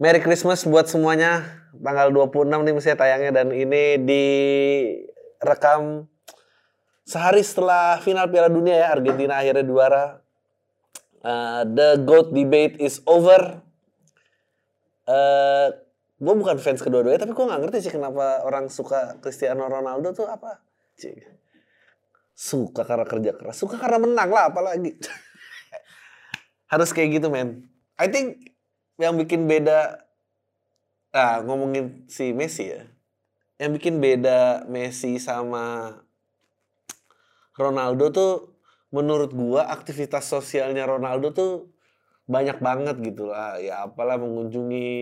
Merry Christmas buat semuanya. Tanggal 26 nih mesti tayangnya dan ini direkam sehari setelah final Piala Dunia ya Argentina akhirnya juara. Uh, the GOAT debate is over. Uh, gue bukan fans kedua-duanya tapi gue nggak ngerti sih kenapa orang suka Cristiano Ronaldo tuh apa. Cik. Suka karena kerja keras, suka karena menang lah apalagi. Harus kayak gitu men. I think yang bikin beda ah ngomongin si Messi ya. Yang bikin beda Messi sama Ronaldo tuh menurut gua aktivitas sosialnya Ronaldo tuh banyak banget gitu lah. Ya apalah mengunjungi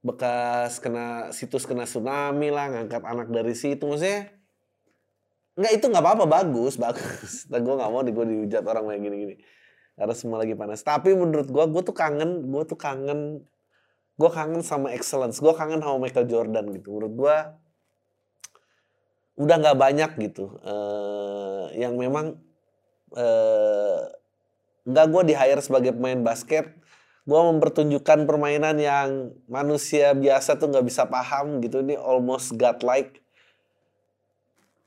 bekas kena situs kena tsunami lah ngangkat anak dari situ. Maksudnya nggak itu nggak apa-apa bagus bagus. Nah, gue nggak mau nih gue dihujat orang kayak gini-gini karena semua lagi panas. Tapi menurut gue gue tuh kangen gue tuh kangen gue kangen sama excellence. Gue kangen sama Michael Jordan gitu. Menurut gue udah nggak banyak gitu uh, yang memang uh, nggak gue di hire sebagai pemain basket. Gue mempertunjukkan permainan yang manusia biasa tuh nggak bisa paham gitu. Ini almost godlike.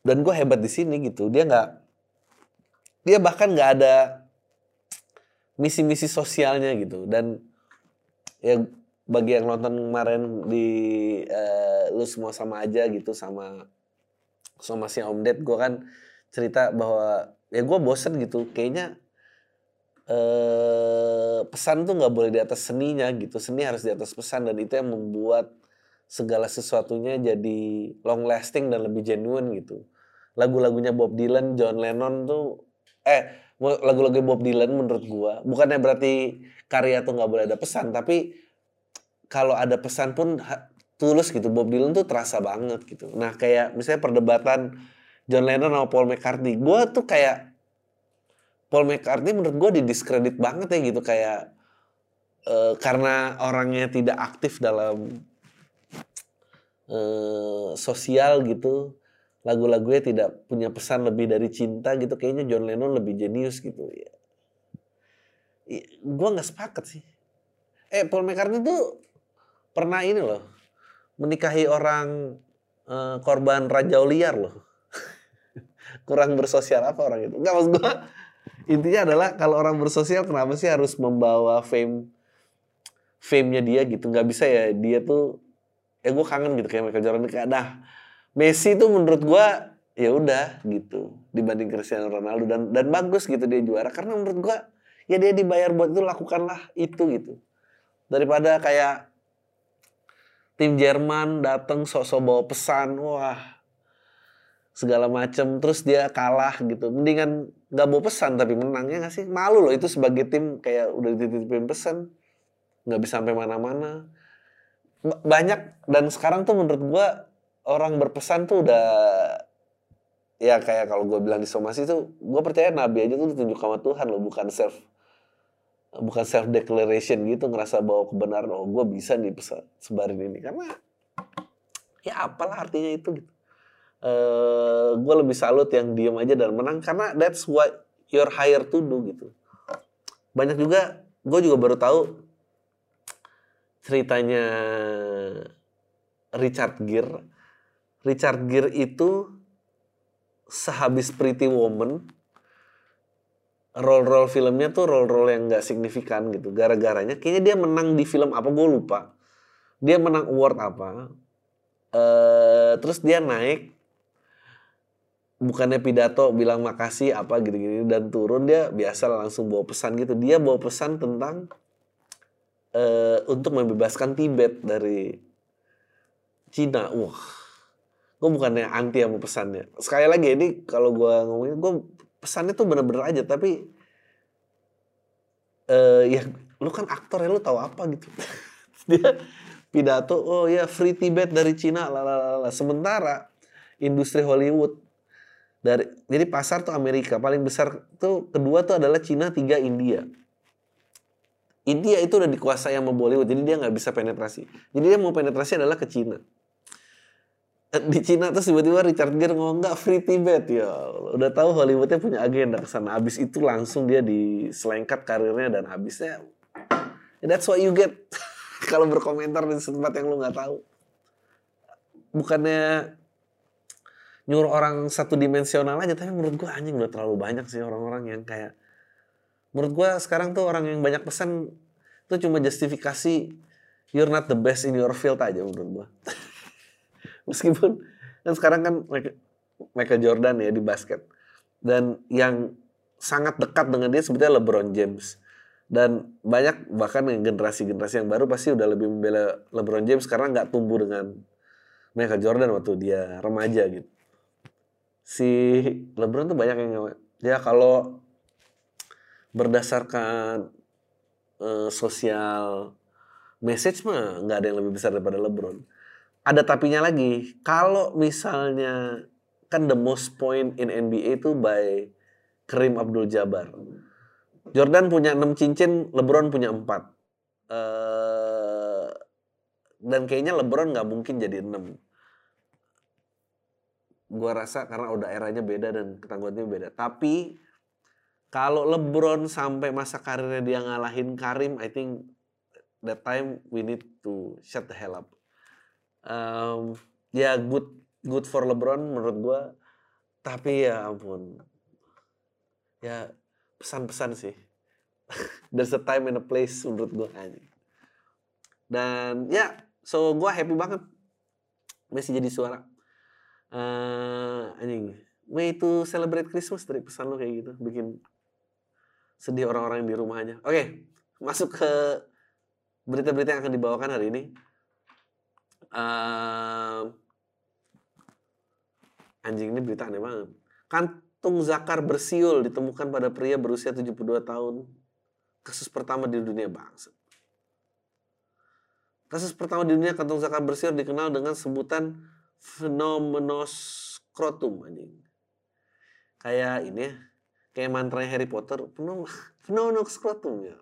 Dan gue hebat di sini gitu. Dia nggak dia bahkan nggak ada misi-misi sosialnya gitu. Dan ya bagi yang nonton kemarin di uh, lu semua sama aja gitu sama sama si Om Ded gue kan cerita bahwa ya gue bosen gitu. Kayaknya uh, pesan tuh nggak boleh di atas seninya gitu. Seni harus di atas pesan dan itu yang membuat segala sesuatunya jadi long lasting dan lebih genuine gitu. Lagu-lagunya Bob Dylan John Lennon tuh eh lagu-lagu Bob Dylan menurut gua bukannya berarti karya tuh nggak boleh ada pesan tapi kalau ada pesan pun tulus gitu. Bob Dylan tuh terasa banget gitu. Nah kayak misalnya perdebatan John Lennon sama Paul McCartney gua tuh kayak Paul McCartney menurut gua didiskredit banget ya gitu kayak uh, karena orangnya tidak aktif dalam uh, sosial gitu lagu-lagunya tidak punya pesan lebih dari cinta gitu kayaknya John Lennon lebih jenius gitu ya, ya gue nggak sepakat sih. Eh Paul McCartney tuh pernah ini loh menikahi orang uh, korban rajau liar loh. Kurang bersosial apa orang itu? Nggak maksud gue intinya adalah kalau orang bersosial kenapa sih harus membawa fame fame-nya dia gitu? Nggak bisa ya dia tuh ya gue kangen gitu kayak Michael Jordan kayak dah Messi tuh menurut gua ya udah gitu. Dibanding Cristiano Ronaldo. Dan dan bagus gitu dia juara. Karena menurut gua ya dia dibayar buat itu lakukanlah itu gitu. Daripada kayak tim Jerman datang sok-sok bawa pesan wah segala macem terus dia kalah gitu. Mendingan nggak bawa pesan tapi menangnya nggak sih? Malu loh itu sebagai tim kayak udah dititipin pesan nggak bisa sampai mana-mana. Banyak dan sekarang tuh menurut gua orang berpesan tuh udah ya kayak kalau gue bilang di somasi tuh gue percaya nabi aja tuh ditunjuk sama Tuhan loh bukan self bukan self declaration gitu ngerasa bahwa kebenaran oh gue bisa nih pesan sebarin ini. Karena ya apalah artinya itu gitu. Uh, gue lebih salut yang diem aja dan menang karena that's what you're hired to do gitu. Banyak juga gue juga baru tahu ceritanya Richard Gere Richard Gere itu sehabis Pretty Woman role-role filmnya tuh role-role yang gak signifikan gitu. Gara-garanya kayaknya dia menang di film apa gue lupa. Dia menang award apa. Uh, terus dia naik bukannya pidato bilang makasih apa gitu-gitu dan turun dia biasa langsung bawa pesan gitu. Dia bawa pesan tentang uh, untuk membebaskan Tibet dari Cina. Wah, gue bukannya anti sama pesannya. Sekali lagi ini kalau gue ngomongin gue pesannya tuh bener-bener aja tapi uh, ya lu kan aktor ya lu tahu apa gitu. Dia pidato, oh ya free Tibet dari Cina, lalala. Sementara industri Hollywood dari jadi pasar tuh Amerika paling besar tuh kedua tuh adalah Cina tiga India. India itu udah dikuasai sama Bollywood jadi dia nggak bisa penetrasi. Jadi dia mau penetrasi adalah ke Cina di Cina tuh tiba-tiba Richard Gere ngomong nggak free Tibet. Ya udah tahu Hollywoodnya punya agenda ke sana. Abis itu langsung dia diselengkat karirnya dan habisnya that's what you get. Kalau berkomentar di tempat yang lu nggak tahu. Bukannya nyuruh orang satu dimensional aja tapi menurut gua anjing udah terlalu banyak sih orang-orang yang kayak menurut gua sekarang tuh orang yang banyak pesan itu cuma justifikasi you're not the best in your field aja menurut gua meskipun kan sekarang kan Michael- Jordan ya di basket. Dan yang sangat dekat dengan dia sebetulnya LeBron James. Dan banyak bahkan generasi-generasi yang baru pasti udah lebih membela LeBron James karena nggak tumbuh dengan Michael Jordan waktu dia remaja gitu. Si LeBron tuh banyak yang ya kalau berdasarkan eh, sosial message mah nggak ada yang lebih besar daripada LeBron ada tapinya lagi. Kalau misalnya kan the most point in NBA itu by Kareem Abdul-Jabbar. Jordan punya 6 cincin, LeBron punya 4. Eh dan kayaknya LeBron nggak mungkin jadi 6. Gua rasa karena udah eranya beda dan ketangguhannya beda. Tapi kalau LeBron sampai masa karirnya dia ngalahin Karim, I think that time we need to shut the hell up um, ya good good for LeBron menurut gua. Tapi ya ampun. Ya pesan-pesan sih. There's a time and a place menurut gua anjing. Dan ya so gua happy banget. Messi jadi suara Eh anjing. Way to celebrate Christmas dari pesan lo kayak gitu bikin sedih orang-orang yang di rumah aja. Oke masuk ke berita-berita yang akan dibawakan hari ini Ehm, anjing ini berita aneh banget. Kantung zakar bersiul ditemukan pada pria berusia 72 tahun. Kasus pertama di dunia bangsa. Kasus pertama di dunia kantung zakar bersiul dikenal dengan sebutan phenomenoscrotum anjing. Kayak ini ya, kayak mantranya Harry Potter, phenomenoscrotum ya.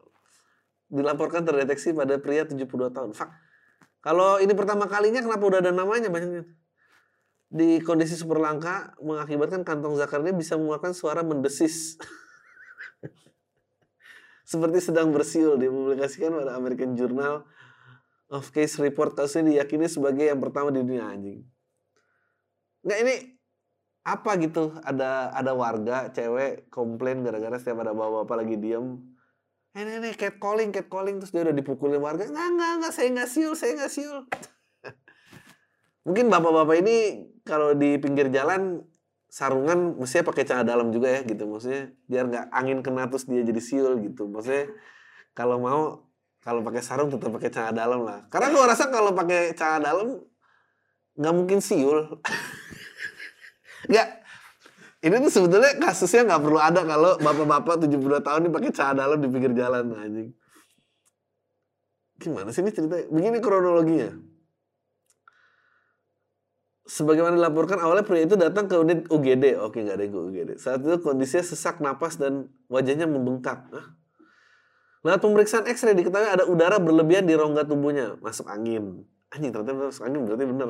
Dilaporkan terdeteksi pada pria 72 tahun. Fuck. Kalau ini pertama kalinya kenapa udah ada namanya banyaknya? Di kondisi super langka mengakibatkan kantong zakar ini bisa mengeluarkan suara mendesis. Seperti sedang bersiul dipublikasikan pada American Journal of Case Report kasus ini diyakini sebagai yang pertama di dunia anjing. Nggak ini apa gitu ada ada warga cewek komplain gara-gara setiap ada bapak-bapak lagi diem eh ini nih cat calling cat calling terus dia udah dipukulin warga. Nggak nggak nggak saya nggak siul saya nggak siul. Mungkin bapak-bapak ini kalau di pinggir jalan sarungan mestinya pakai celana dalam juga ya gitu. Maksudnya biar nggak angin kena terus dia jadi siul gitu. Maksudnya kalau mau kalau pakai sarung tetap pakai celana dalam lah. Karena gue rasa kalau pakai celana dalam nggak mungkin siul. Nggak ini tuh sebetulnya kasusnya nggak perlu ada kalau bapak-bapak 72 tahun ini pakai celana dalam di pinggir jalan anjing. Gimana sih ini ceritanya? Begini kronologinya. Sebagaimana dilaporkan awalnya pria itu datang ke unit UGD. Oke, nggak ada yang ke UGD. Saat itu kondisinya sesak napas dan wajahnya membengkak. Hah? Lewat pemeriksaan X-ray diketahui ada udara berlebihan di rongga tubuhnya. Masuk angin. Anjing, ternyata masuk angin berarti benar.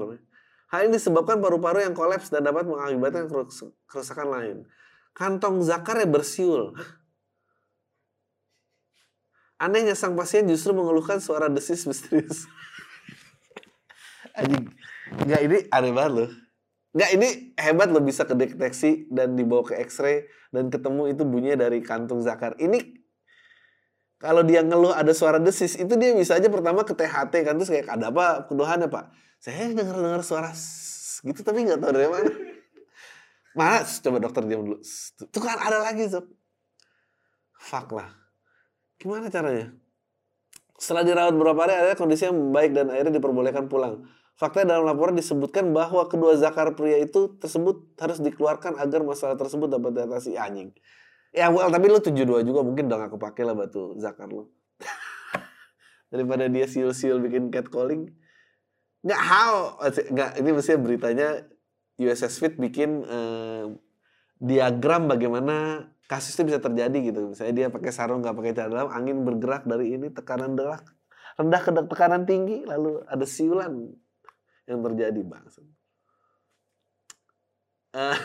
Hal ini disebabkan paru-paru yang kolaps dan dapat mengakibatkan kerus- kerusakan lain. Kantong zakarnya bersiul. Hah? Anehnya sang pasien justru mengeluhkan suara desis misterius. Anjing. Enggak ini aneh banget loh. Enggak ini hebat loh bisa kedeteksi dan dibawa ke X-ray dan ketemu itu bunyinya dari kantung zakar. Ini kalau dia ngeluh ada suara desis itu dia bisa aja pertama ke THT kan terus kayak ada apa keluhannya pak saya dengar dengar suara gitu tapi nggak tahu dari mana. Mana coba dokter diam dulu. Tuh kan ada lagi sob fuck lah. Gimana caranya? Setelah dirawat beberapa hari akhirnya kondisinya membaik dan akhirnya diperbolehkan pulang. Fakta dalam laporan disebutkan bahwa kedua zakar pria itu tersebut harus dikeluarkan agar masalah tersebut dapat diatasi. Anjing. Ya well, tapi lu 72 juga mungkin udah gak kepake lah batu zakar lu. daripada dia siul-siul bikin catcalling nggak how? Nggak ini maksudnya beritanya USS Fit bikin eh, diagram bagaimana kasus itu bisa terjadi gitu. Misalnya dia pakai sarung nggak pakai celana angin bergerak dari ini tekanan rendah rendah ke tekanan tinggi lalu ada siulan yang terjadi bang uh,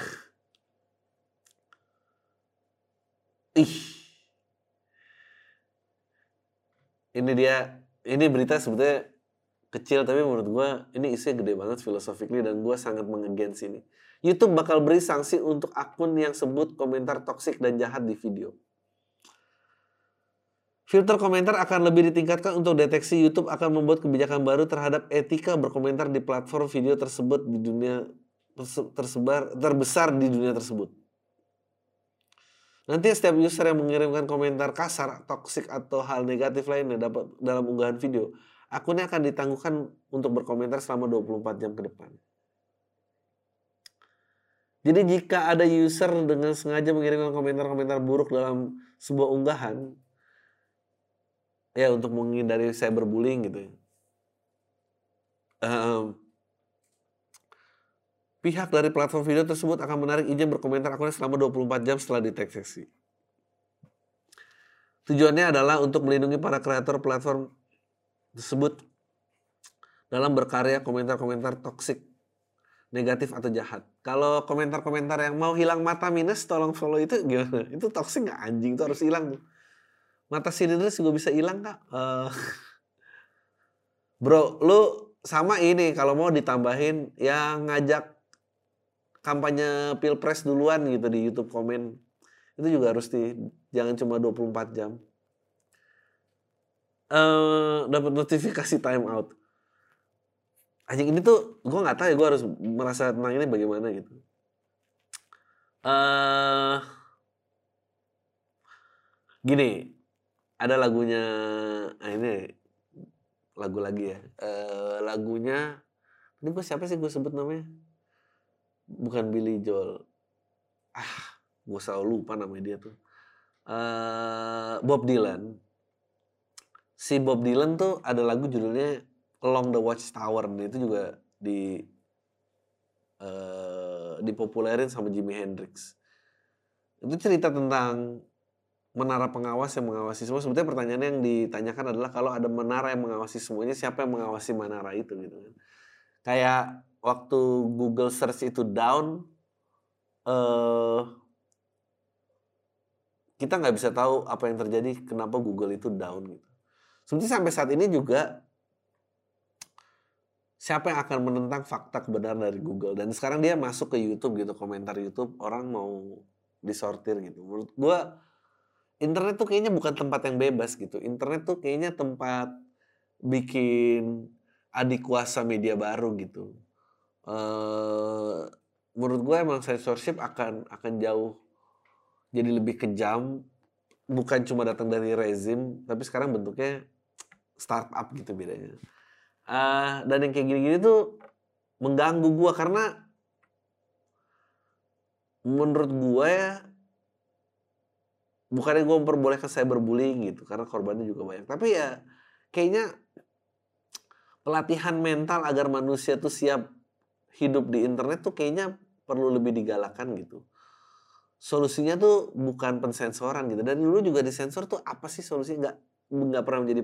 ih. Ini dia ini berita sebetulnya kecil tapi menurut gue ini isinya gede banget philosophically dan gue sangat mengagens ini. YouTube bakal beri sanksi untuk akun yang sebut komentar toksik dan jahat di video. Filter komentar akan lebih ditingkatkan untuk deteksi YouTube akan membuat kebijakan baru terhadap etika berkomentar di platform video tersebut di dunia tersebar terbesar di dunia tersebut. Nanti setiap user yang mengirimkan komentar kasar, toksik atau hal negatif lainnya dapat dalam unggahan video akunnya akan ditangguhkan untuk berkomentar selama 24 jam ke depan. Jadi jika ada user dengan sengaja mengirimkan komentar-komentar buruk dalam sebuah unggahan, ya untuk menghindari cyberbullying gitu. Um, pihak dari platform video tersebut akan menarik izin berkomentar akunnya selama 24 jam setelah deteksi. Tujuannya adalah untuk melindungi para kreator platform tersebut dalam berkarya komentar-komentar toksik, negatif atau jahat. Kalau komentar-komentar yang mau hilang mata minus, tolong follow itu gimana? Itu toksik nggak anjing? Itu harus hilang. Mata sinidris juga bisa hilang kak. Uh, bro, lu sama ini kalau mau ditambahin yang ngajak kampanye pilpres duluan gitu di YouTube komen itu juga harus di jangan cuma 24 jam uh, dapat notifikasi time out. Anjing ini tuh gue nggak tahu ya gue harus merasa tenang ini bagaimana gitu. Uh, gini, ada lagunya, nah ini lagu lagi ya. Uh, lagunya, ini gue siapa sih gue sebut namanya? Bukan Billy Joel. Ah, gue selalu lupa namanya dia tuh. Uh, Bob Dylan si Bob Dylan tuh ada lagu judulnya Along the Watchtower dan itu juga di uh, dipopulerin sama Jimi Hendrix. Itu cerita tentang menara pengawas yang mengawasi semua. Sebetulnya pertanyaan yang ditanyakan adalah kalau ada menara yang mengawasi semuanya, siapa yang mengawasi menara itu gitu kan. Kayak waktu Google search itu down, uh, kita nggak bisa tahu apa yang terjadi, kenapa Google itu down gitu. Sebenarnya sampai saat ini juga siapa yang akan menentang fakta kebenaran dari Google? Dan sekarang dia masuk ke YouTube gitu komentar YouTube orang mau disortir gitu. Menurut gue internet tuh kayaknya bukan tempat yang bebas gitu. Internet tuh kayaknya tempat bikin adik kuasa media baru gitu. Uh, menurut gue emang censorship akan akan jauh jadi lebih kejam. Bukan cuma datang dari rezim tapi sekarang bentuknya startup gitu bedanya. Uh, dan yang kayak gini-gini tuh mengganggu gue karena menurut gue ya bukannya gue memperbolehkan saya berbullying gitu karena korbannya juga banyak. Tapi ya kayaknya pelatihan mental agar manusia tuh siap hidup di internet tuh kayaknya perlu lebih digalakan gitu. Solusinya tuh bukan pensensoran gitu. Dan dulu juga disensor tuh apa sih solusinya? Nggak nggak pernah menjadi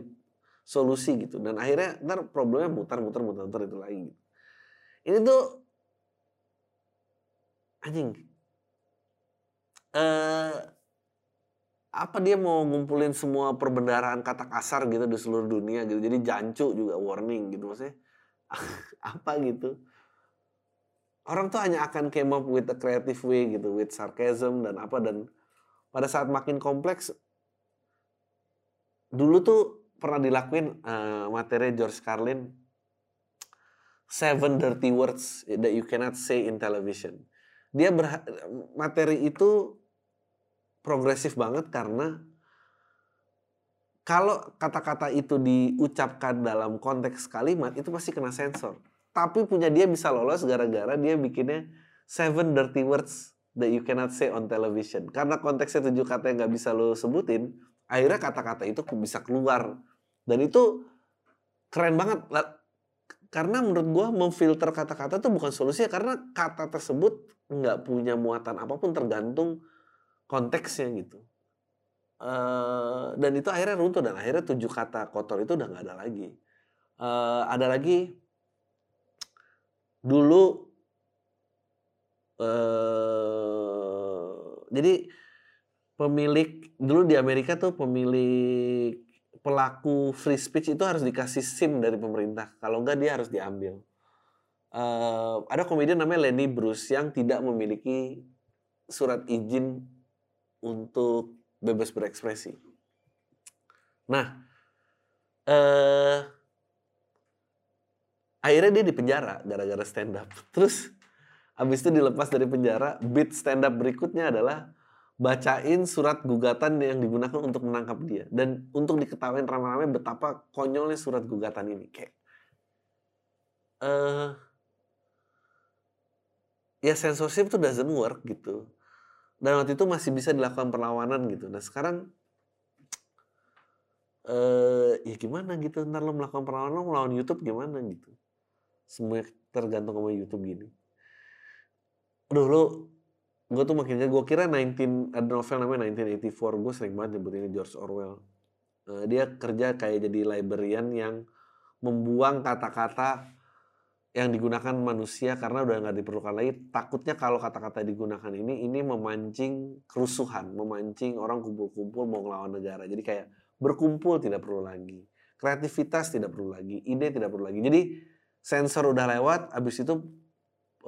solusi gitu. Dan akhirnya ntar problemnya mutar mutar mutar mutar itu lagi gitu. ini tuh anjing. Eh apa dia mau ngumpulin semua perbendaraan kata kasar gitu di seluruh dunia gitu. Jadi jancu juga warning gitu maksudnya. Apa gitu. Orang tuh hanya akan came up with a creative way gitu with sarcasm dan apa. Dan pada saat makin kompleks dulu tuh pernah dilakuin uh, materi George Carlin Seven Dirty Words that you cannot say in television. Dia materi itu progresif banget karena kalau kata-kata itu diucapkan dalam konteks kalimat itu pasti kena sensor. Tapi punya dia bisa lolos gara-gara dia bikinnya seven dirty words that you cannot say on television. Karena konteksnya tujuh kata yang nggak bisa lo sebutin, akhirnya kata-kata itu bisa keluar dan itu keren banget. Karena menurut gua memfilter kata-kata tuh bukan solusinya karena kata tersebut nggak punya muatan apa pun tergantung konteksnya gitu. Eh, dan itu akhirnya runtuh dan akhirnya tujuh kata kotor itu udah nggak ada lagi. Eh, ada lagi dulu eh jadi pemilik dulu di Amerika tuh pemilik pelaku free speech itu harus dikasih SIM dari pemerintah. Kalau enggak dia harus diambil. Eh, ada komedian namanya Lenny Bruce yang tidak memiliki surat izin untuk bebas berekspresi. Nah, eh akhirnya dia dipenjara gara-gara stand up. Terus habis itu dilepas dari penjara, beat stand up berikutnya adalah bacain surat gugatan yang digunakan untuk menangkap dia. Dan untuk diketahui ramai-ramai betapa konyolnya surat gugatan ini. Kayak eh ya censorship itu doesn't work gitu. Dan waktu itu masih bisa dilakukan perlawanan gitu. Nah sekarang eh ya gimana gitu? Ntar lo melakukan perlawanan lo melawan YouTube gimana gitu? Semua tergantung sama YouTube gini. Aduh lo gue tuh makin gue kira 19 ada novel namanya 1984 gue sering banget nyebut George Orwell. Eh, dia kerja kayak jadi librarian yang membuang kata-kata yang digunakan manusia karena udah nggak diperlukan lagi. Takutnya kalau kata-kata digunakan ini ini memancing kerusuhan memancing orang kumpul-kumpul mau ngelawan negara. Jadi kayak berkumpul tidak perlu lagi. Kreativitas tidak perlu lagi. Ide tidak perlu lagi. Jadi sensor udah lewat abis itu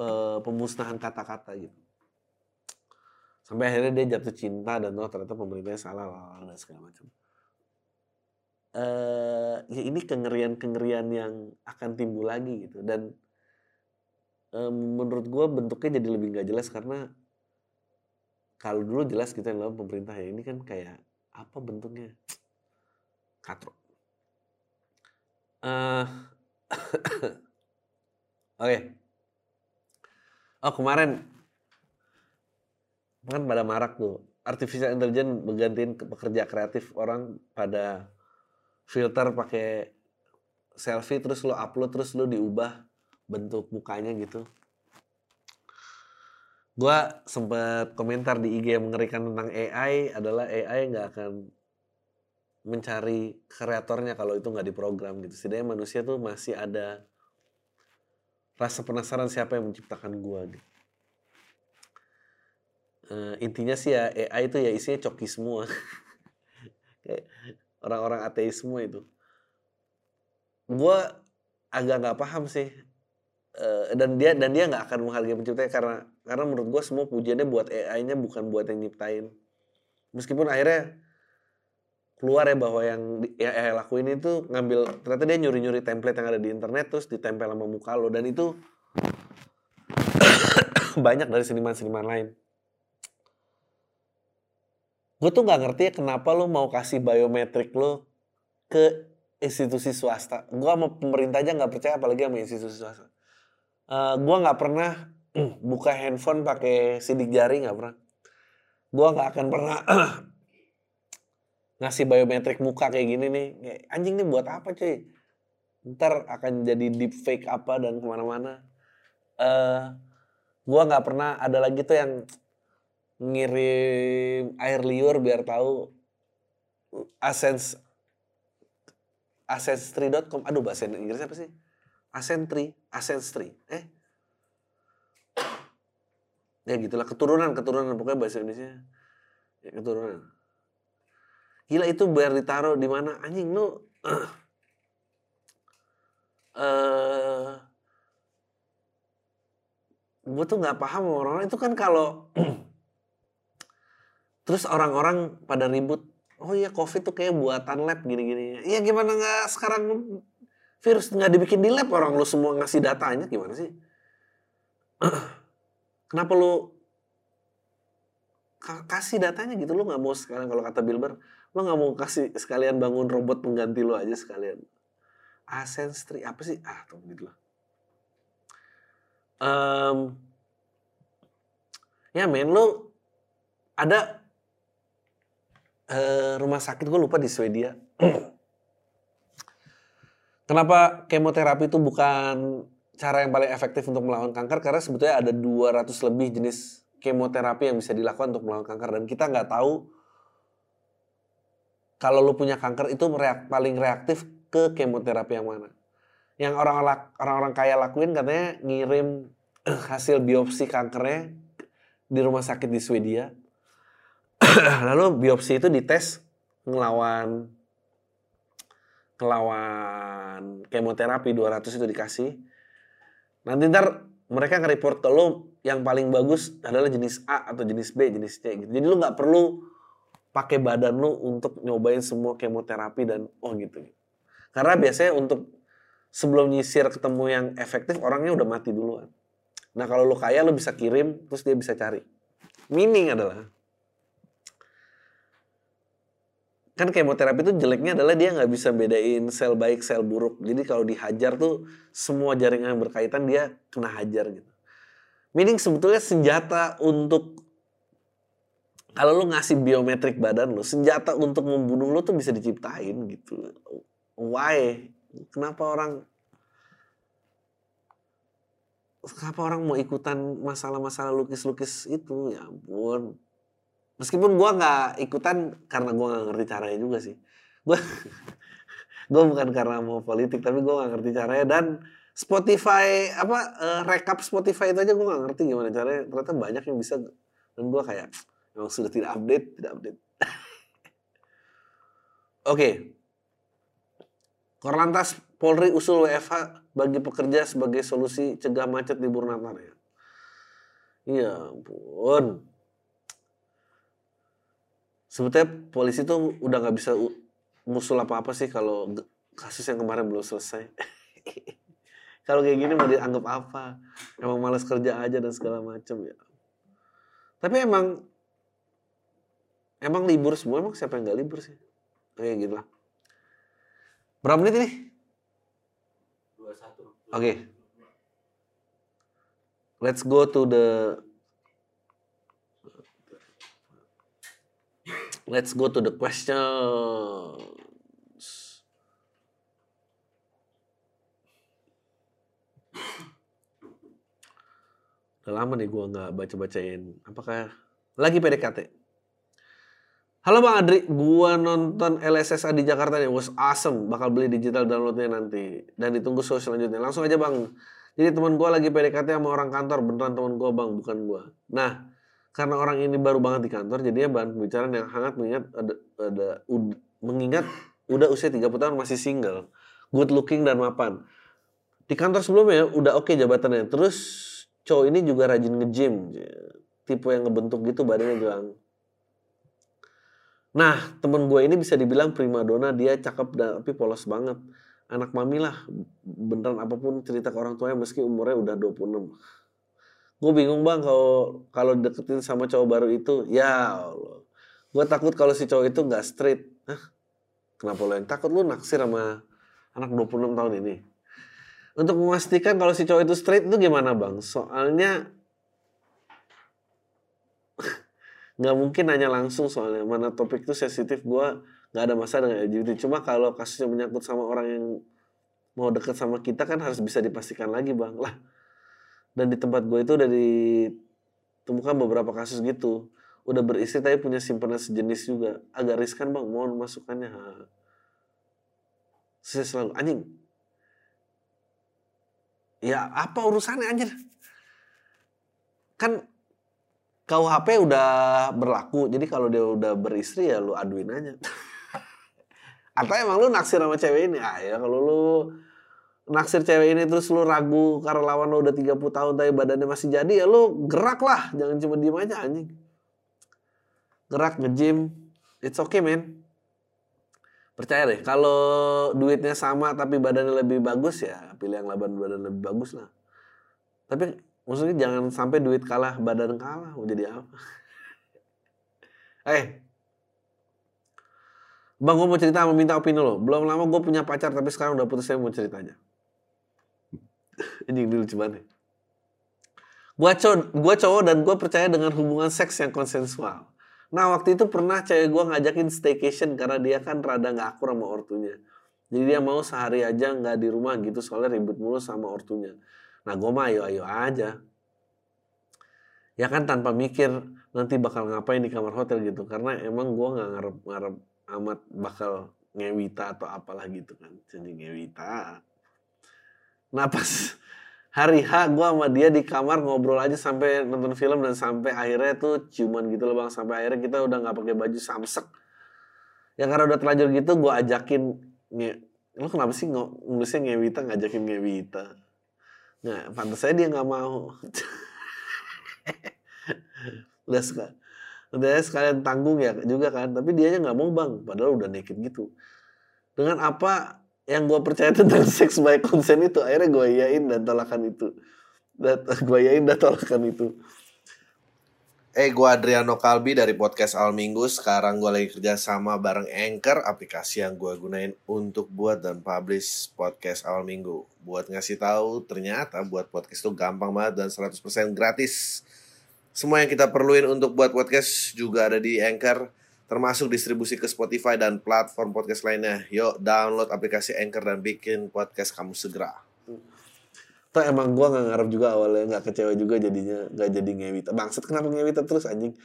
eh, pemusnahan kata-kata gitu sampai akhirnya dia jatuh cinta dan oh ternyata pemerintahnya salah lah dan segala macam. Eh ya ini kengerian-kengerian yang akan timbul lagi gitu. Dan eh, menurut gue bentuknya jadi lebih nggak jelas karena kalau dulu jelas kita yang dalam pemerintah ya. Ini kan kayak apa bentuknya? Katro Eh, oke. Oh kemarin kan pada marak tuh. Artificial intelligence menggantiin ke- pekerja kreatif orang pada filter pakai selfie terus lo upload terus lo diubah bentuk mukanya gitu. Gua sempet komentar di IG yang mengerikan tentang AI adalah AI nggak akan mencari kreatornya kalau itu nggak diprogram gitu. Setidaknya manusia tuh masih ada rasa penasaran siapa yang menciptakan gua gitu Eh, intinya sih ya AI itu ya isinya coki semua. Orang-orang ateis semua itu. Gue agak nggak paham sih. Eh, dan dia dan dia nggak akan menghargai penciptanya karena karena menurut gue semua pujiannya buat AI-nya bukan buat yang nyiptain meskipun akhirnya keluar ya bahwa yang yang AI lakuin itu ngambil ternyata dia nyuri-nyuri template yang ada di internet terus ditempel sama muka lo. Dan itu banyak dari seniman-seniman lain gue tuh nggak ngerti ya kenapa lo mau kasih biometrik lo ke institusi swasta. Gue sama pemerintah aja nggak percaya apalagi sama institusi swasta. Eh gue nggak pernah buka handphone pakai sidik jari nggak pernah. Gue nggak akan pernah ngasih biometrik muka kayak gini nih. Kayak, anjing nih buat apa cuy? Ntar akan jadi deepfake apa dan ke mana-mana. Eh gue nggak pernah ada lagi tuh yang ngirim air liur biar tahu asens ascentry.com aduh bahasa Inggris apa sih? Ascentry ascentry eh? Ya gitulah keturunan keturunan. Pokoknya bahasa Indonesia ya, keturunan. Gila itu biar ditaruh di mana? Anjing lu eh gue tuh nggak paham orang-orang. Itu kan kalau terus orang-orang pada ribut oh iya covid tuh kayak buatan lab gini-gini. Iya gimana nggak sekarang virus nggak dibikin di lab? Orang lu semua ngasih datanya gimana sih? Kenapa lu ka- kasih datanya gitu? Lu nggak mau sekalian kalau kata Bilber lu nggak mau kasih sekalian bangun robot pengganti lu aja sekalian. Ascenstri apa sih? Ah tunggu gitu Em, ya men lu ada eh, rumah sakit gue lupa di Swedia Kenapa kemoterapi itu bukan cara yang paling efektif untuk melawan kanker? Karena sebetulnya ada 200 lebih jenis kemoterapi yang bisa dilakukan untuk melawan kanker dan kita nggak tahu kalau lu punya kanker itu reak, paling reaktif ke kemoterapi yang mana. Yang orang-orang orang-orang kaya lakuin katanya ngirim hasil biopsi kankernya di rumah sakit di Swedia. Lalu biopsi itu dites ngelawan ngelawan kemoterapi 200 itu dikasih. Nanti ntar mereka nge-report ke lo yang paling bagus adalah jenis A atau jenis B, jenis C gitu. Jadi lu nggak perlu pakai badan lu untuk nyobain semua kemoterapi dan oh gitu. Karena biasanya untuk sebelum nyisir ketemu yang efektif orangnya udah mati duluan. Nah kalau lu kaya lu bisa kirim terus dia bisa cari. Meaning adalah kan kemoterapi itu jeleknya adalah dia nggak bisa bedain sel baik sel buruk. Jadi kalau dihajar tuh semua jaringan yang berkaitan dia kena hajar gitu. Meaning sebetulnya senjata untuk kalau lu ngasih biometrik badan lu, senjata untuk membunuh lu tuh bisa diciptain gitu. Why? Kenapa orang kenapa orang mau ikutan masalah-masalah lukis-lukis itu? Ya ampun. Meskipun gua nggak ikutan karena gua nggak ngerti caranya juga sih. Gua gua bukan karena mau politik tapi gua nggak ngerti caranya dan Spotify apa uh, rekap Spotify itu aja gua nggak ngerti gimana caranya. Ternyata banyak yang bisa dan gua kayak Memang sudah tidak update, tidak update. Oke. Okay. Korlantas Polri usul WFH bagi pekerja sebagai solusi cegah macet libur Natal ya. Iya ampun. Sebetulnya polisi tuh udah nggak bisa musul apa-apa sih kalau kasus yang kemarin belum selesai. kalau kayak gini mau dianggap apa? Emang malas kerja aja dan segala macam ya. Tapi emang Emang libur semua, emang siapa yang gak libur sih? Kayak gitu lah. Berapa menit ini? 21. Oke. Okay. Let's go to the Let's go to the questions. Udah lama nih gue nggak baca-bacain. Apakah lagi PDKT? Halo Bang Adri, gua nonton LSSA di Jakarta nih, was awesome. Bakal beli digital downloadnya nanti. Dan ditunggu show selanjutnya. Langsung aja Bang. Jadi teman gua lagi PDKT sama orang kantor, beneran teman gua Bang, bukan gua. Nah, karena orang ini baru banget di kantor, jadinya bahan pembicaraan yang hangat mengingat ada, ada ud, mengingat udah usia 30 tahun masih single, good looking dan mapan. Di kantor sebelumnya udah oke okay jabatannya. Terus cowok ini juga rajin nge-gym. Tipe yang ngebentuk gitu badannya bilang Nah, temen gue ini bisa dibilang prima dona, dia cakep tapi polos banget. Anak mami lah, beneran apa pun cerita ke orang tuanya meski umurnya udah 26. Gue bingung bang kalau kalau deketin sama cowok baru itu, ya Allah. Gue takut kalau si cowok itu nggak straight. Hah? Kenapa lo yang takut? Lo naksir sama anak 26 tahun ini. Untuk memastikan kalau si cowok itu straight itu gimana bang? Soalnya nggak mungkin nanya langsung soalnya mana topik itu sensitif gue nggak ada masalah dengan LGBT cuma kalau kasusnya menyangkut sama orang yang mau deket sama kita kan harus bisa dipastikan lagi bang lah dan di tempat gue itu udah ditemukan beberapa kasus gitu. Udah beristri tapi punya simpanan sejenis juga. Agak riskan bang. Mohon masukannya. Saya selalu anjing. Ya apa urusannya anjir? Kan KUHP udah berlaku, jadi kalau dia udah beristri ya lu aduin aja. Atau emang lu naksir sama cewek ini? Ah ya kalau lu naksir cewek ini terus lu ragu karena lawan lu udah 30 tahun tapi badannya masih jadi ya lu gerak lah, jangan cuma diem aja anjing. Gerak nge-gym, it's okay man. Percaya deh, kalau duitnya sama tapi badannya lebih bagus ya pilih yang laban badan lebih bagus lah. Tapi Maksudnya jangan sampai duit kalah, badan kalah. Mau jadi apa? eh, Bang, gue mau cerita, mau minta opini lo. Belum lama gue punya pacar, tapi sekarang udah putus, saya mau ceritanya. Ini lucu banget. Gue cowok, gua cowok dan gue percaya dengan hubungan seks yang konsensual. Nah waktu itu pernah cewek gue ngajakin staycation karena dia kan rada gak akur sama ortunya. Jadi dia mau sehari aja nggak di rumah gitu soalnya ribut mulu sama ortunya. Nah gue mah ayo-ayo aja. Ya kan tanpa mikir nanti bakal ngapain di kamar hotel gitu. Karena emang gue nggak ngarep-ngarep amat bakal ngewita atau apalah gitu kan. Jadi ngewita. Nah pas hari H gue sama dia di kamar ngobrol aja sampai nonton film dan sampai akhirnya tuh ciuman gitu loh bang. Sampai akhirnya kita udah nggak pakai baju samsek. Ya karena udah terlanjur gitu gue ajakin nge, lo kenapa sih nulisnya ngewita ngajakin ngewita nah pantas saya dia nggak mau udah sekali udah sekalian tanggung ya juga kan tapi dia nggak mau bang padahal udah naked gitu dengan apa yang gue percaya tentang seks by consent itu akhirnya gue yain dan tolakan itu dan gue yain dan tolakan itu Eh, gue Adriano Kalbi dari podcast Al Minggu. Sekarang gue lagi kerja sama bareng Anchor, aplikasi yang gue gunain untuk buat dan publish podcast Al Minggu. Buat ngasih tahu, ternyata buat podcast itu gampang banget dan 100% gratis. Semua yang kita perluin untuk buat podcast juga ada di Anchor, termasuk distribusi ke Spotify dan platform podcast lainnya. Yuk, download aplikasi Anchor dan bikin podcast kamu segera. Tuh emang gue gak ngarep juga awalnya gak kecewa juga jadinya gak jadi ngewita. Bangsat kenapa ngewita terus anjing.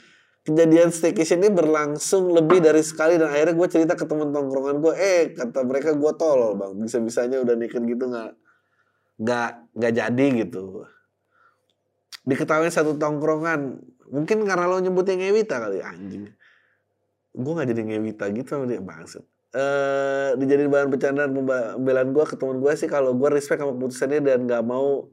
Kejadian staycation ini berlangsung lebih dari sekali dan akhirnya gue cerita ke temen tongkrongan gue, eh kata mereka gue tolol bang, bisa-bisanya udah nikah gitu gak, gak, gak jadi gitu. Diketahui satu tongkrongan, mungkin karena lo nyebutnya ngewita kali anjing. Gue gak jadi ngewita gitu sama dia bangsat. Uh, dijadiin bahan bercandaan pembelaan gue ke temen gue sih kalau gue respect sama keputusannya dan nggak mau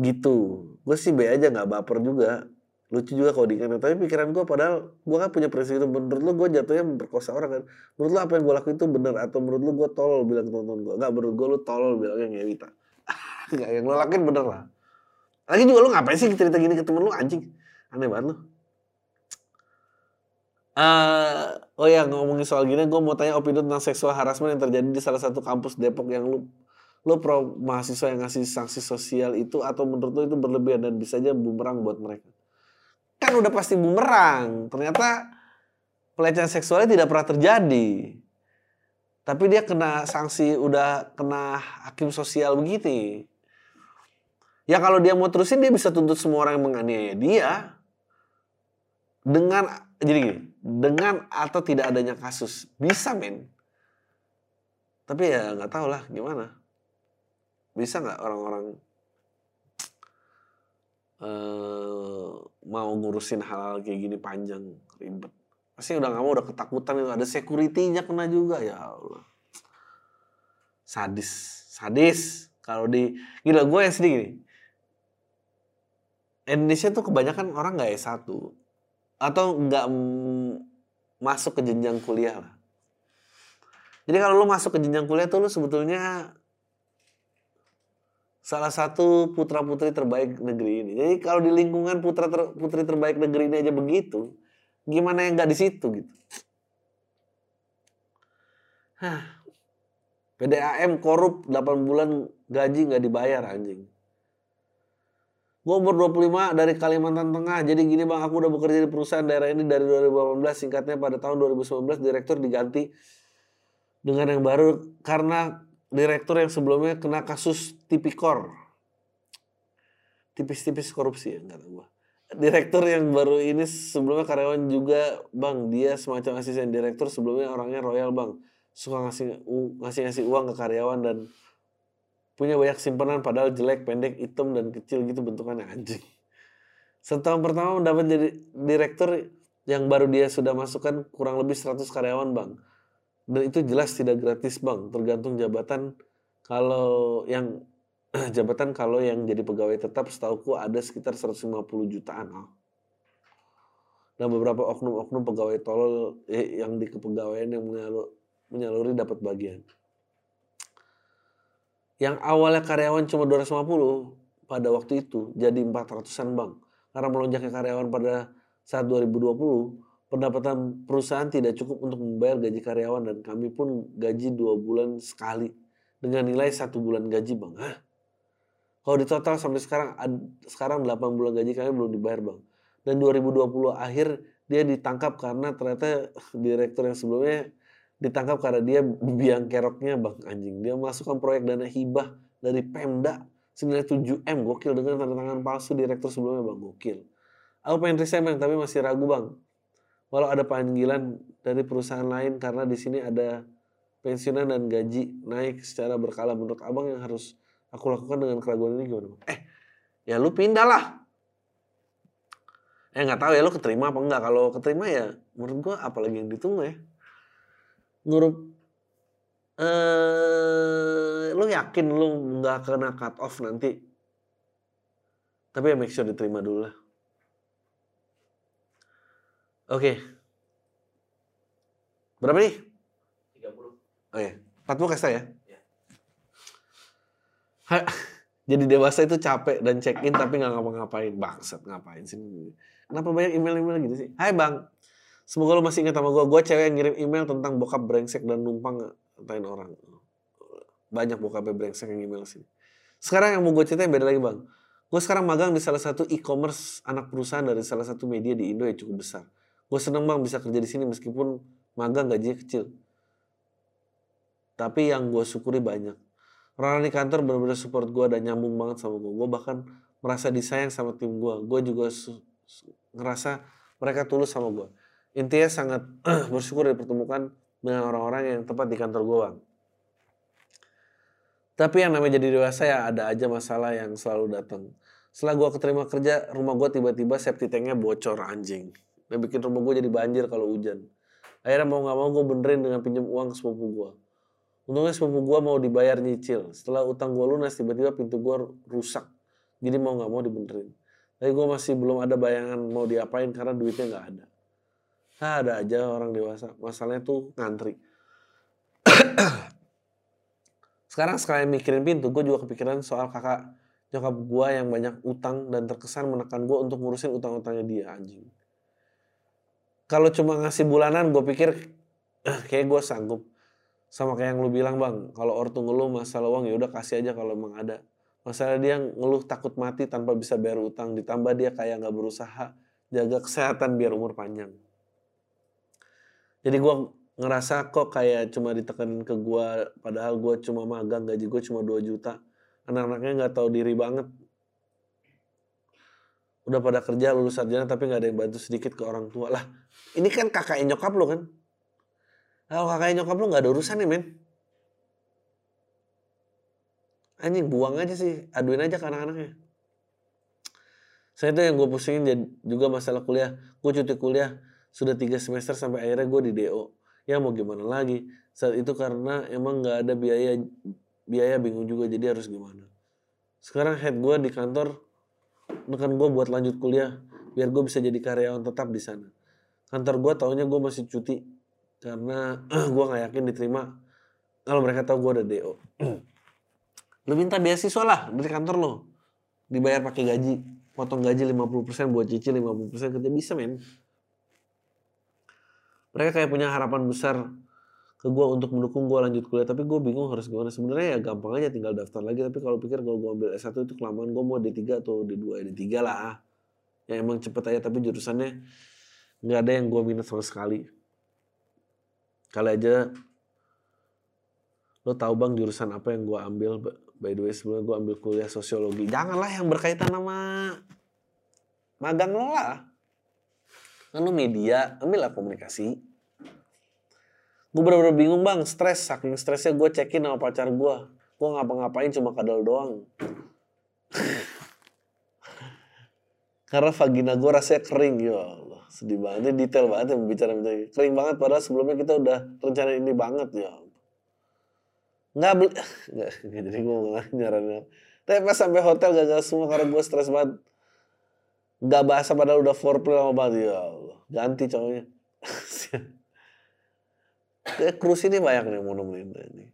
gitu. Gue sih be aja nggak baper juga. Lucu juga kalau diingat. Tapi pikiran gue padahal gue kan punya prinsip itu. Menurut lo gue jatuhnya memperkosa orang kan? Menurut lo apa yang gue lakuin itu benar? Atau menurut lo gue tolol bilang temen gue nggak menurut gue lo tolol bilangnya ngewita nggak yang lo lakuin bener lah. Lagi juga lo ngapain sih cerita gini ke temen lo anjing? Aneh banget lo Uh, oh ya ngomongin soal gini, gue mau tanya opini tentang seksual harassment yang terjadi di salah satu kampus Depok yang lu lu pro mahasiswa yang ngasih sanksi sosial itu atau menurut lu itu berlebihan dan bisa aja bumerang buat mereka? Kan udah pasti bumerang. Ternyata pelecehan seksualnya tidak pernah terjadi. Tapi dia kena sanksi udah kena hakim sosial begitu. Ya kalau dia mau terusin dia bisa tuntut semua orang yang menganiaya dia. Dengan jadi gini, dengan atau tidak adanya kasus. Bisa men. Tapi ya nggak tahu lah gimana? Bisa nggak orang-orang uh, mau ngurusin hal, hal kayak gini panjang ribet? Pasti udah nggak mau udah ketakutan itu. Ada securitynya kena juga ya Allah. Sadis sadis. Kalau di gila gue yang sedih gini. Indonesia tuh kebanyakan orang nggak S1 atau nggak masuk ke jenjang kuliah lah. Jadi kalau lu masuk ke jenjang kuliah tuh lu sebetulnya salah satu putra putri terbaik negeri ini. Jadi kalau di lingkungan putra ter, putri terbaik negeri ini aja begitu, gimana yang nggak di situ gitu? Hah. PDAM korup 8 bulan gaji nggak dibayar anjing. Gue umur 25 dari Kalimantan Tengah. Jadi gini bang, aku udah bekerja di perusahaan daerah ini dari 2018. Singkatnya pada tahun 2019 direktur diganti dengan yang baru karena direktur yang sebelumnya kena kasus tipikor. Tipis-tipis korupsi ya, kata gue. Direktur yang baru ini sebelumnya karyawan juga bang, dia semacam asisten direktur sebelumnya orangnya royal bang. Suka ngasih ngasih ngasih uang ke karyawan dan punya banyak simpanan padahal jelek, pendek, hitam dan kecil gitu bentukannya anjing. Setahun pertama mendapat jadi direktur yang baru dia sudah masukkan kurang lebih 100 karyawan bang. Dan itu jelas tidak gratis bang, tergantung jabatan. Kalau yang jabatan kalau yang jadi pegawai tetap setauku ada sekitar 150 jutaan. Oh. Dan beberapa oknum-oknum pegawai tolol eh, yang di kepegawaian yang menyalur, menyaluri dapat bagian yang awalnya karyawan cuma 250 pada waktu itu jadi 400-an bang. Karena melonjaknya karyawan pada saat 2020, pendapatan perusahaan tidak cukup untuk membayar gaji karyawan dan kami pun gaji dua bulan sekali dengan nilai satu bulan gaji bang. Hah? Kalau di total sampai sekarang sekarang 8 bulan gaji kami belum dibayar bang. Dan 2020 akhir dia ditangkap karena ternyata direktur yang sebelumnya ditangkap karena dia biang keroknya bang anjing. Dia masukkan proyek dana hibah dari Pemda senilai 7M gokil dengan tanda tangan palsu direktur sebelumnya bang gokil. Aku pengen resign bang tapi masih ragu bang. Walau ada panggilan dari perusahaan lain karena di sini ada pensiunan dan gaji naik secara berkala menurut abang yang harus aku lakukan dengan keraguan ini gimana bang? Eh ya lu pindah lah. Eh nggak tahu ya lu keterima apa enggak. Kalau keterima ya menurut gua apalagi yang ditunggu ya ngurup eh lu yakin lu nggak kena cut off nanti? Tapi ya make sure diterima dulu lah. Oke. Berapa nih? 30. oh ya 40 kasih ya? Ya. Jadi dewasa itu capek dan check in tapi nggak ngapa-ngapain. Bangsat ngapain sih? Kenapa banyak email-email gitu sih? Hai bang Semoga lu masih ingat sama gue. Gue cewek yang ngirim email tentang bokap brengsek dan numpang ngatain orang. Banyak bokapnya brengsek yang email sini. Sekarang yang mau gue ceritain beda lagi bang. Gue sekarang magang di salah satu e-commerce anak perusahaan dari salah satu media di Indo yang cukup besar. Gue seneng bang bisa kerja di sini meskipun magang gajinya kecil. Tapi yang gue syukuri banyak. Orang di kantor benar-benar support gue dan nyambung banget sama gue. Gue bahkan merasa disayang sama tim gue. Gue juga ngerasa mereka tulus sama gue intinya sangat bersyukur dipertemukan dengan orang-orang yang tepat di kantor gue. Tapi yang namanya jadi dewasa ya ada aja masalah yang selalu datang. Setelah gue keterima kerja, rumah gue tiba-tiba septic tanknya bocor anjing. Dan bikin rumah gue jadi banjir kalau hujan. Akhirnya mau gak mau gue benerin dengan pinjam uang ke sepupu gue. Untungnya sepupu gue mau dibayar nyicil. Setelah utang gue lunas, tiba-tiba pintu gue rusak. Jadi mau gak mau dibenerin. Tapi gue masih belum ada bayangan mau diapain karena duitnya gak ada. Ah, ada aja orang dewasa. Masalahnya tuh ngantri. Sekarang sekalian mikirin pintu, gue juga kepikiran soal kakak nyokap gue yang banyak utang dan terkesan menekan gue untuk ngurusin utang-utangnya dia, anjing. Kalau cuma ngasih bulanan, gue pikir "Ah, kayak gue sanggup. Sama kayak yang lu bilang bang, kalau ortu ngeluh masalah uang ya udah kasih aja kalau emang ada. Masalah dia ngeluh takut mati tanpa bisa bayar utang, ditambah dia kayak nggak berusaha jaga kesehatan biar umur panjang. Jadi gue ngerasa kok kayak cuma ditekan ke gue, padahal gue cuma magang, gaji gue cuma 2 juta. Anak-anaknya nggak tahu diri banget. Udah pada kerja lulus sarjana tapi nggak ada yang bantu sedikit ke orang tua lah. Ini kan kakaknya nyokap lo kan? Kalau kakaknya nyokap lo nggak ada urusan nih men. Anjing buang aja sih, aduin aja ke anak-anaknya. Saya itu yang gue pusingin juga masalah kuliah. Gue cuti kuliah sudah tiga semester sampai akhirnya gue di DO. Ya mau gimana lagi? Saat itu karena emang nggak ada biaya biaya bingung juga jadi harus gimana. Sekarang head gue di kantor nekan gue buat lanjut kuliah biar gue bisa jadi karyawan tetap di sana. Kantor gue taunya gue masih cuti karena gue nggak yakin diterima kalau mereka tahu gue ada DO. lu minta beasiswa lah dari kantor lo dibayar pakai gaji potong gaji 50% buat cicil 50% kerja bisa men mereka kayak punya harapan besar ke gue untuk mendukung gue lanjut kuliah. Tapi gue bingung harus gimana. Sebenarnya ya gampang aja tinggal daftar lagi. Tapi kalau pikir kalau gue ambil S1 itu kelamaan gue mau D3 atau D2 D3 lah. Ya emang cepet aja tapi jurusannya nggak ada yang gue minat sama sekali. Kali aja lo tahu bang jurusan apa yang gue ambil? By the way sebelumnya gue ambil kuliah sosiologi. Janganlah yang berkaitan sama magang lo lah kan lo media ambillah komunikasi. Gue bener-bener bingung bang. Stres saking stresnya gue cekin sama pacar gue gue ngapa-ngapain cuma kadal doang. Karena vagina gue rasanya kering ya Allah. Sedih banget. Ini detail banget ya bicara bicara kering banget padahal sebelumnya kita udah rencana ini banget ya nggak beli nggak jadi gue nggak nyarannya tapi pas sampai hotel gagal semua karena gue stres banget nggak bahasa padahal udah foreplay lama banget ya Allah. Ganti cowoknya. Kayak cruise ini banyak nih mau nemenin ini.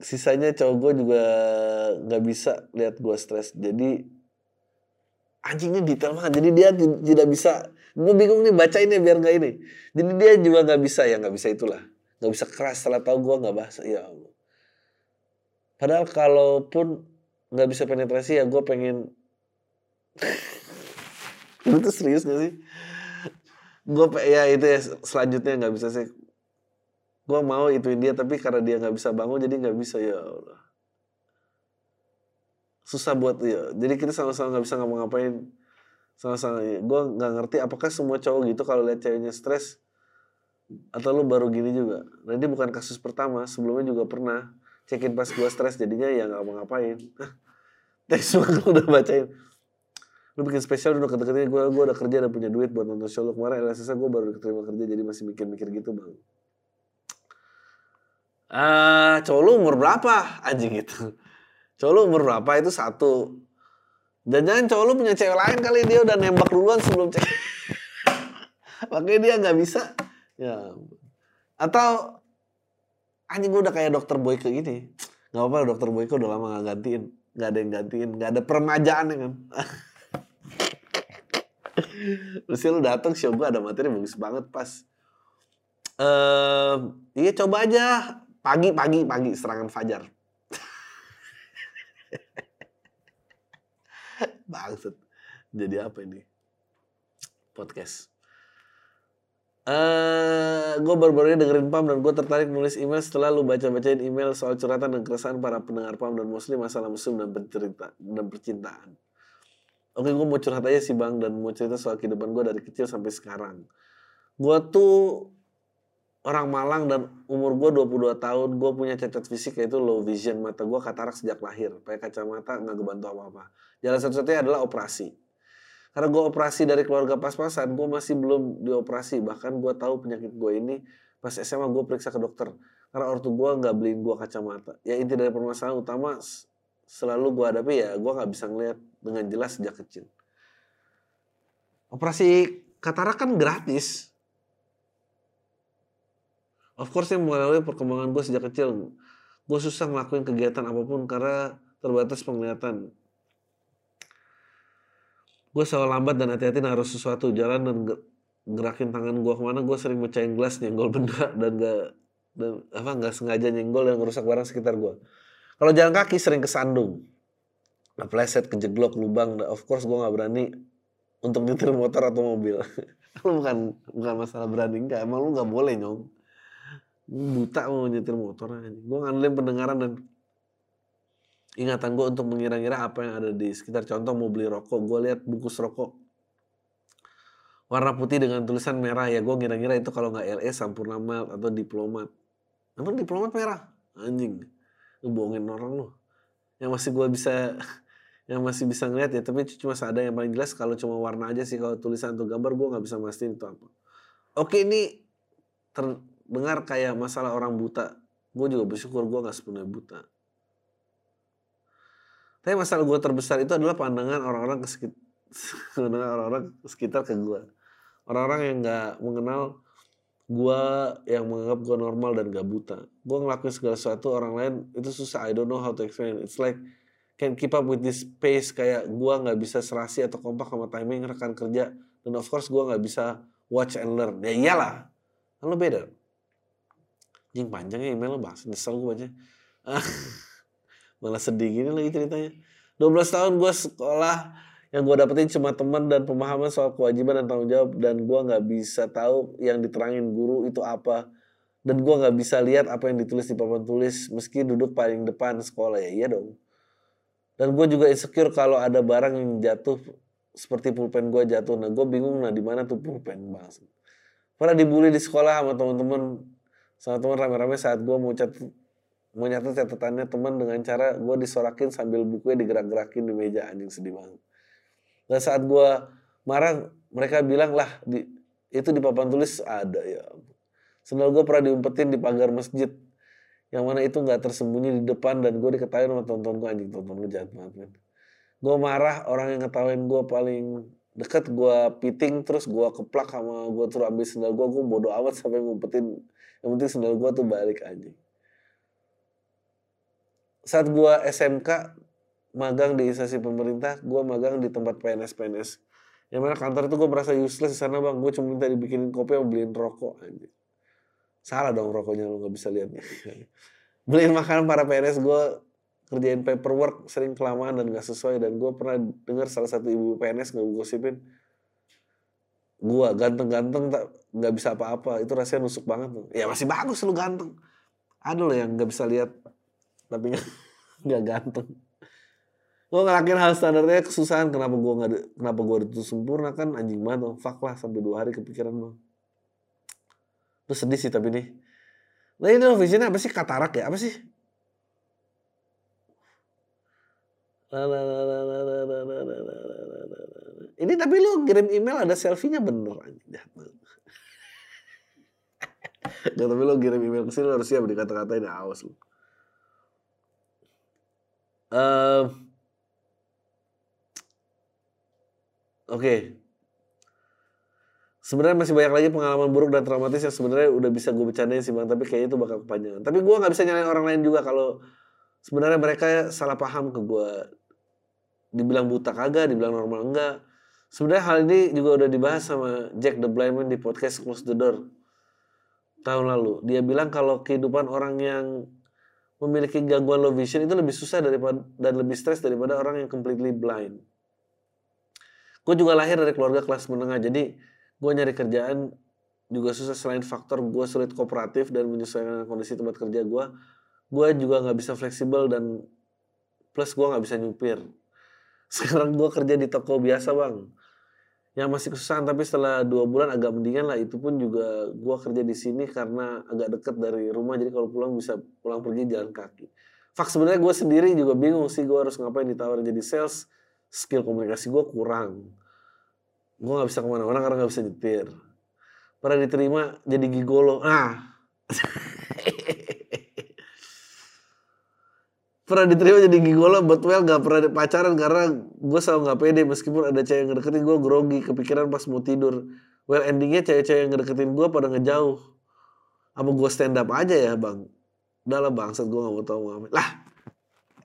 Sisanya cowok gue juga nggak bisa lihat gue stres. Jadi anjingnya detail banget. Jadi dia ti- tidak bisa. Gue bingung nih bacainnya biar nggak ini. Jadi dia juga nggak bisa ya nggak bisa itulah. Nggak bisa keras setelah tahu gue nggak bahasa. Ya Allah. Padahal kalaupun nggak bisa penetrasi ya gue pengen itu serius gak sih? Gue ya itu ya selanjutnya nggak bisa sih. Gue mau ituin dia tapi karena dia nggak bisa bangun jadi nggak bisa ya Allah. Susah buat ya. Jadi kita sama-sama nggak bisa ngapa-ngapain. Sama-sama ya. gue nggak ngerti apakah semua cowok gitu kalau lihat ceweknya stres atau lu baru gini juga. Nah ini bukan kasus pertama sebelumnya juga pernah cekin pas gue stres jadinya ya nggak mau ngapain thanks banget lu udah bacain lu bikin spesial udah kata-katanya gue gue udah kerja dan punya duit buat nonton show lu. Kemarin LSS gue baru keterima kerja jadi masih mikir-mikir gitu bang. Ah cowok lu umur berapa? Anjing itu. Cowok lu umur berapa? Itu satu. Dan jangan cowok lu punya cewek lain kali dia udah nembak duluan sebelum cewek makanya dia nggak bisa. Ya atau anjing gue udah kayak dokter Boyke gini. Nggak apa-apa dokter Boyke udah lama nggak gantiin. Nggak ada yang gantiin. Nggak ada permajaan ya kan Terus lu datang show gue ada materi bagus banget pas. Eh, iya coba aja pagi pagi pagi serangan fajar. Bangsat. Jadi apa ini? Podcast. Eh, gue baru-baru ini dengerin PAM dan gue tertarik nulis email setelah lu baca-bacain email soal curhatan dan keresahan para pendengar PAM dan muslim masalah muslim dan dan percintaan. Oke gue mau curhat aja sih bang dan mau cerita soal kehidupan gue dari kecil sampai sekarang. Gue tuh orang Malang dan umur gue 22 tahun gue punya cacat fisik yaitu low vision. Mata gue katarak sejak lahir pakai kacamata nggak kebantu apa-apa. Jalan satu-satunya adalah operasi. Karena gue operasi dari keluarga pas-pasan gue masih belum dioperasi. Bahkan gue tahu penyakit gue ini pas SMA gue periksa ke dokter. Karena ortu gue nggak beliin gue kacamata. Ya inti dari permasalahan utama selalu gue hadapi ya gue nggak bisa ngeliat dengan jelas sejak kecil operasi katarak kan gratis Of course yang melalui perkembangan gue sejak kecil, gue susah ngelakuin kegiatan apa pun karena terbatas penglihatan. Gue selalu lambat dan hati-hati naruh sesuatu jalan dan gerakin tangan gue ke mana gue sering mecahin gelas nyenggol benda dan gak dan apa nggak sengaja nyenggol dan merusak barang sekitar gue. Kalau jalan kaki sering kesandung, kepleset, kejeglok, lubang. Of course gue nggak berani untuk nyetir motor atau mobil. lu bukan bukan masalah berani enggak, emang lu nggak boleh nyong buta mau nyetir motor aja. Gue ngandelin pendengaran dan ingatan gue untuk mengira-ngira apa yang ada di sekitar. Contoh mau beli rokok, gue lihat bungkus rokok warna putih dengan tulisan merah ya gue ngira-ngira itu kalau nggak LE Sampurna Malt atau diplomat. Emang diplomat merah? Anjing, lu bohongin orang lu. Yang masih gue bisa yang masih bisa ngeliat ya tapi cuma ada yang paling jelas kalau cuma warna aja sih kalau tulisan atau gambar gue nggak bisa mastiin itu apa. Oke ini ter, dengar kayak masalah orang buta, gue juga bersyukur gue gak sepenuhnya buta. Tapi masalah gue terbesar itu adalah pandangan orang-orang sekitar, orang-orang sekitar ke gue. Orang-orang yang gak mengenal gue yang menganggap gue normal dan gak buta. Gue ngelakuin segala sesuatu orang lain itu susah. I don't know how to explain. It's like can keep up with this pace kayak gue nggak bisa serasi atau kompak sama timing rekan kerja dan of course gue nggak bisa watch and learn. Ya iyalah, kan lo beda. Jing panjang ya email lo bahas, nyesel gue baca. Malah sedih gini lagi ceritanya. 12 tahun gue sekolah yang gue dapetin cuma teman dan pemahaman soal kewajiban dan tanggung jawab dan gue nggak bisa tahu yang diterangin guru itu apa dan gue nggak bisa lihat apa yang ditulis di papan tulis meski duduk paling depan sekolah ya iya dong dan gue juga insecure kalau ada barang yang jatuh seperti pulpen gue jatuh. Nah gue bingung nah di mana tuh pulpen bang? Pernah dibully di sekolah sama teman-teman sama teman rame-rame saat gue mau catat mau nyatet catatannya teman dengan cara gue disorakin sambil bukunya digerak-gerakin di meja. Anjing sedih banget. Dan saat gue marah mereka bilang lah di, itu di papan tulis ada ya. Sendal gue pernah diumpetin di pagar masjid yang mana itu nggak tersembunyi di depan dan gue diketahui sama tonton gue anjing tonton gue jahat banget men. Gue marah orang yang ngetawain gue paling deket gue piting terus gue keplak sama gue terus ambil sendal gue gue bodoh amat sampai ngumpetin. Yang penting sendal gue tuh balik aja saat gue SMK magang di instansi pemerintah gue magang di tempat PNS PNS yang mana kantor itu gue merasa useless di sana bang. Gue cuma minta dibikinin kopi atau beliin rokok aja salah dong rokoknya lo nggak bisa lihatnya beliin makanan para PNS gue kerjain paperwork sering kelamaan dan gak sesuai. Dan gue pernah dengar salah satu ibu PNS nggak gosipin gua ganteng-ganteng tak nggak bisa apa-apa. Itu rasanya nusuk banget tuh. Ya masih bagus lu ganteng. Ada loh yang nggak bisa lihat tapi nggak ganteng. Gua ngelakuin hal standarnya kesusahan. Kenapa gua nggak kenapa gua itu sempurna kan? Anjing banget tuh fuck lah sampai dua hari kepikiran bang Lu sedih sih tapi nih. ini of visionnya apa sih katarak ya? Apa sih? Ini tapi lu kirim email ada selfie-nya bener. Gak tapi lu kirim email ke sini lu harus siap dikata-kata ini awas lu. Uh, Oke. Okay. Sebenarnya masih banyak lagi pengalaman buruk dan traumatis yang sebenarnya udah bisa gue bercandain sih bang, tapi kayaknya itu bakal kepanjangan. Tapi gue nggak bisa nyalain orang lain juga kalau sebenarnya mereka salah paham ke gue. Dibilang buta kagak, dibilang normal enggak. Sebenarnya hal ini juga udah dibahas sama Jack the Blind Man di podcast Close the Door tahun lalu. Dia bilang kalau kehidupan orang yang memiliki gangguan low vision itu lebih susah daripada dan lebih stres daripada orang yang completely blind. Gue juga lahir dari keluarga kelas menengah, jadi gue nyari kerjaan juga susah selain faktor gue sulit kooperatif dan menyesuaikan kondisi tempat kerja gue. Gue juga nggak bisa fleksibel dan plus gue nggak bisa nyupir. Sekarang gue kerja di toko biasa bang, yang masih kesusahan tapi setelah dua bulan agak mendingan lah itu pun juga gue kerja di sini karena agak deket dari rumah jadi kalau pulang bisa pulang pergi jalan kaki. Fak sebenarnya gue sendiri juga bingung sih gue harus ngapain ditawarin jadi sales skill komunikasi gue kurang. Gue nggak bisa ke mana-mana karena nggak bisa nyetir. Pernah diterima jadi gigolo. Nah, pernah diterima jadi gigolo but well gak pernah pacaran karena gue selalu gak pede. Meskipun ada cewek yang ngedeketin gue grogi kepikiran pas mau tidur. Well endingnya cewek-cewek yang ngedeketin gue pada ngejauh. Apa gue stand up aja ya bang. Udah lah bangsat gue gak mau tau mau lah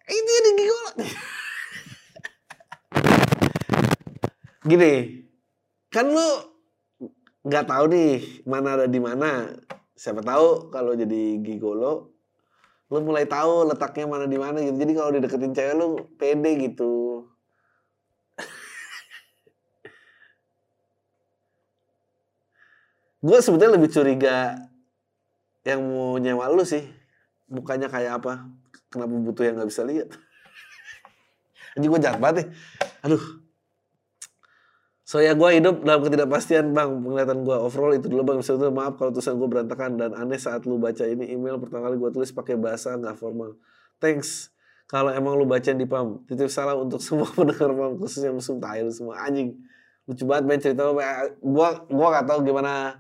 itu jadi gigolo. Gini kan lu nggak tahu nih mana ada di mana siapa tahu kalau jadi gigolo lu mulai tahu letaknya mana di mana gitu. Jadi kalau dideketin cewek lu pede gitu. gue sebetulnya lebih curiga yang mau nyewa lu sih. Mukanya kayak apa? Kenapa butuh yang nggak bisa lihat? Jadi gue jahat banget nih. Aduh. So ya gue hidup dalam ketidakpastian bang penglihatan gue overall itu dulu bang sebetulnya maaf kalau tulisan gue berantakan dan aneh saat lu baca ini email pertama kali gue tulis pakai bahasa nggak formal. Thanks kalau emang lu baca di pam titip salam untuk semua pendengar pam khususnya musuh tahil semua anjing lucu banget main cerita gue gue nggak tahu gimana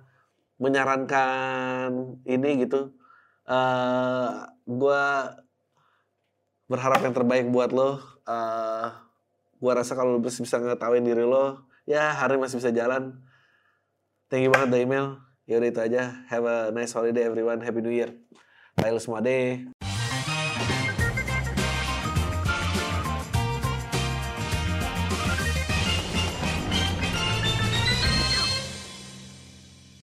menyarankan ini gitu. Uh, gue berharap yang terbaik buat lo. Uh, gue rasa kalau lu bisa ngetawain diri lo ya hari masih bisa jalan. Thank you banget the email. Yaudah itu aja. Have a nice holiday everyone. Happy New Year. Bye semua deh.